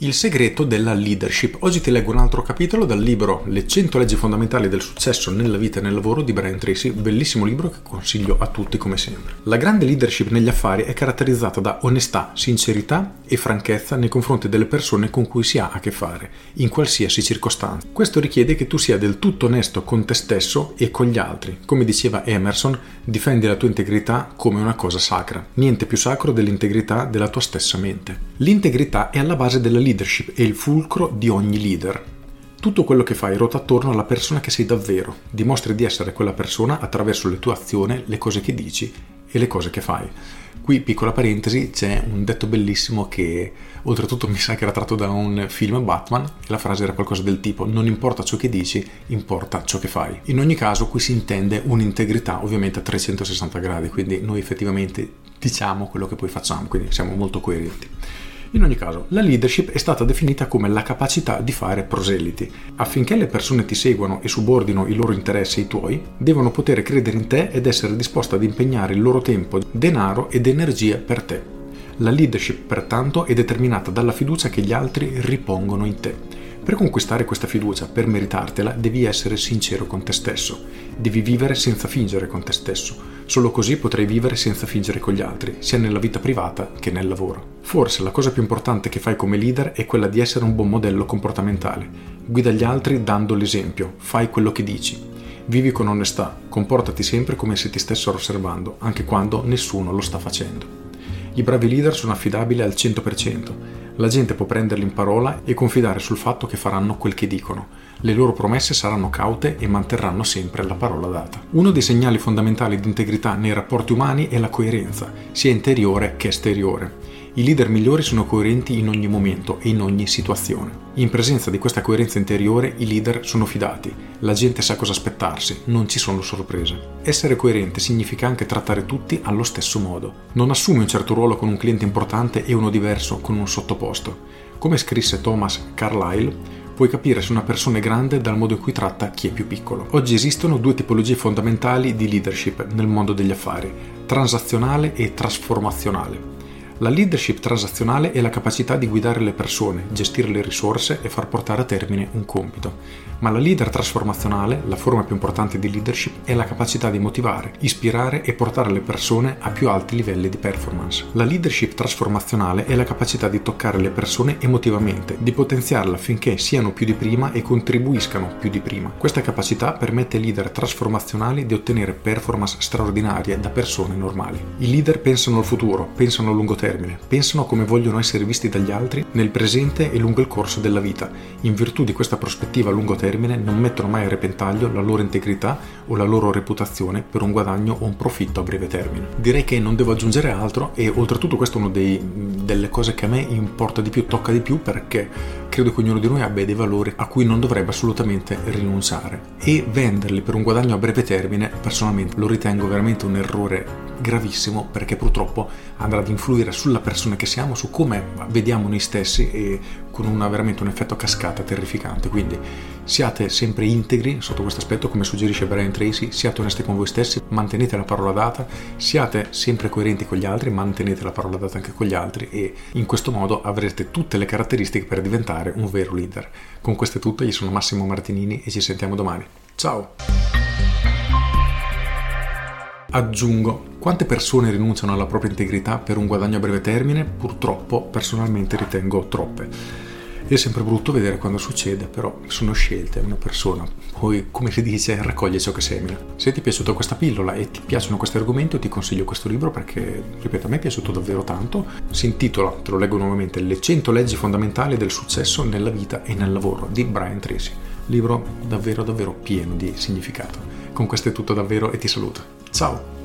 Il segreto della leadership. Oggi ti leggo un altro capitolo dal libro Le 100 leggi fondamentali del successo nella vita e nel lavoro di Brian Tracy, bellissimo libro che consiglio a tutti come sempre. La grande leadership negli affari è caratterizzata da onestà, sincerità e franchezza nei confronti delle persone con cui si ha a che fare, in qualsiasi circostanza. Questo richiede che tu sia del tutto onesto con te stesso e con gli altri. Come diceva Emerson, difendi la tua integrità come una cosa sacra. Niente più sacro dell'integrità della tua stessa mente. L'integrità è alla base della leadership è il fulcro di ogni leader. Tutto quello che fai ruota attorno alla persona che sei davvero. Dimostri di essere quella persona attraverso le tue azioni, le cose che dici e le cose che fai. Qui, piccola parentesi, c'è un detto bellissimo che oltretutto mi sa che era tratto da un film Batman la frase era qualcosa del tipo non importa ciò che dici, importa ciò che fai. In ogni caso qui si intende un'integrità ovviamente a 360 gradi, quindi noi effettivamente diciamo quello che poi facciamo, quindi siamo molto coerenti. In ogni caso, la leadership è stata definita come la capacità di fare proseliti. Affinché le persone ti seguano e subordino i loro interessi ai tuoi, devono poter credere in te ed essere disposte ad impegnare il loro tempo, denaro ed energia per te. La leadership, pertanto, è determinata dalla fiducia che gli altri ripongono in te. Per conquistare questa fiducia, per meritartela, devi essere sincero con te stesso. Devi vivere senza fingere con te stesso. Solo così potrai vivere senza fingere con gli altri, sia nella vita privata che nel lavoro. Forse la cosa più importante che fai come leader è quella di essere un buon modello comportamentale. Guida gli altri dando l'esempio, fai quello che dici. Vivi con onestà, comportati sempre come se ti stessero osservando, anche quando nessuno lo sta facendo. I bravi leader sono affidabili al 100%. La gente può prenderli in parola e confidare sul fatto che faranno quel che dicono. Le loro promesse saranno caute e manterranno sempre la parola data. Uno dei segnali fondamentali di integrità nei rapporti umani è la coerenza, sia interiore che esteriore. I leader migliori sono coerenti in ogni momento e in ogni situazione. In presenza di questa coerenza interiore i leader sono fidati, la gente sa cosa aspettarsi, non ci sono sorprese. Essere coerente significa anche trattare tutti allo stesso modo. Non assumi un certo ruolo con un cliente importante e uno diverso con un sottoposto. Come scrisse Thomas Carlyle, puoi capire se una persona è grande dal modo in cui tratta chi è più piccolo. Oggi esistono due tipologie fondamentali di leadership nel mondo degli affari, transazionale e trasformazionale. La leadership transazionale è la capacità di guidare le persone, gestire le risorse e far portare a termine un compito. Ma la leader trasformazionale, la forma più importante di leadership, è la capacità di motivare, ispirare e portare le persone a più alti livelli di performance. La leadership trasformazionale è la capacità di toccare le persone emotivamente, di potenziarle affinché siano più di prima e contribuiscano più di prima. Questa capacità permette ai leader trasformazionali di ottenere performance straordinarie da persone normali. I leader pensano al futuro, pensano a lungo termine termine, pensano come vogliono essere visti dagli altri nel presente e lungo il corso della vita. In virtù di questa prospettiva a lungo termine non mettono mai a repentaglio la loro integrità o la loro reputazione per un guadagno o un profitto a breve termine. Direi che non devo aggiungere altro e oltretutto questo è una delle cose che a me importa di più, tocca di più perché credo che ognuno di noi abbia dei valori a cui non dovrebbe assolutamente rinunciare e venderli per un guadagno a breve termine personalmente lo ritengo veramente un errore gravissimo perché purtroppo andrà ad influire sulla persona che siamo, su come vediamo noi stessi e con una, veramente un effetto a cascata terrificante. Quindi siate sempre integri sotto questo aspetto, come suggerisce Brian Tracy, siate onesti con voi stessi, mantenete la parola data, siate sempre coerenti con gli altri, mantenete la parola data anche con gli altri e in questo modo avrete tutte le caratteristiche per diventare un vero leader. Con questo è tutto, io sono Massimo Martinini e ci sentiamo domani. Ciao! Aggiungo, quante persone rinunciano alla propria integrità per un guadagno a breve termine? Purtroppo, personalmente ritengo troppe. È sempre brutto vedere quando succede, però sono scelte, una persona poi, come si dice, raccoglie ciò che semina. Se ti è piaciuta questa pillola e ti piacciono questi argomenti, ti consiglio questo libro perché, ripeto, a me è piaciuto davvero tanto. Si intitola, te lo leggo nuovamente, Le 100 leggi fondamentali del successo nella vita e nel lavoro di Brian Tracy. Libro davvero, davvero pieno di significato. Con questo è tutto davvero e ti saluto. Ciao!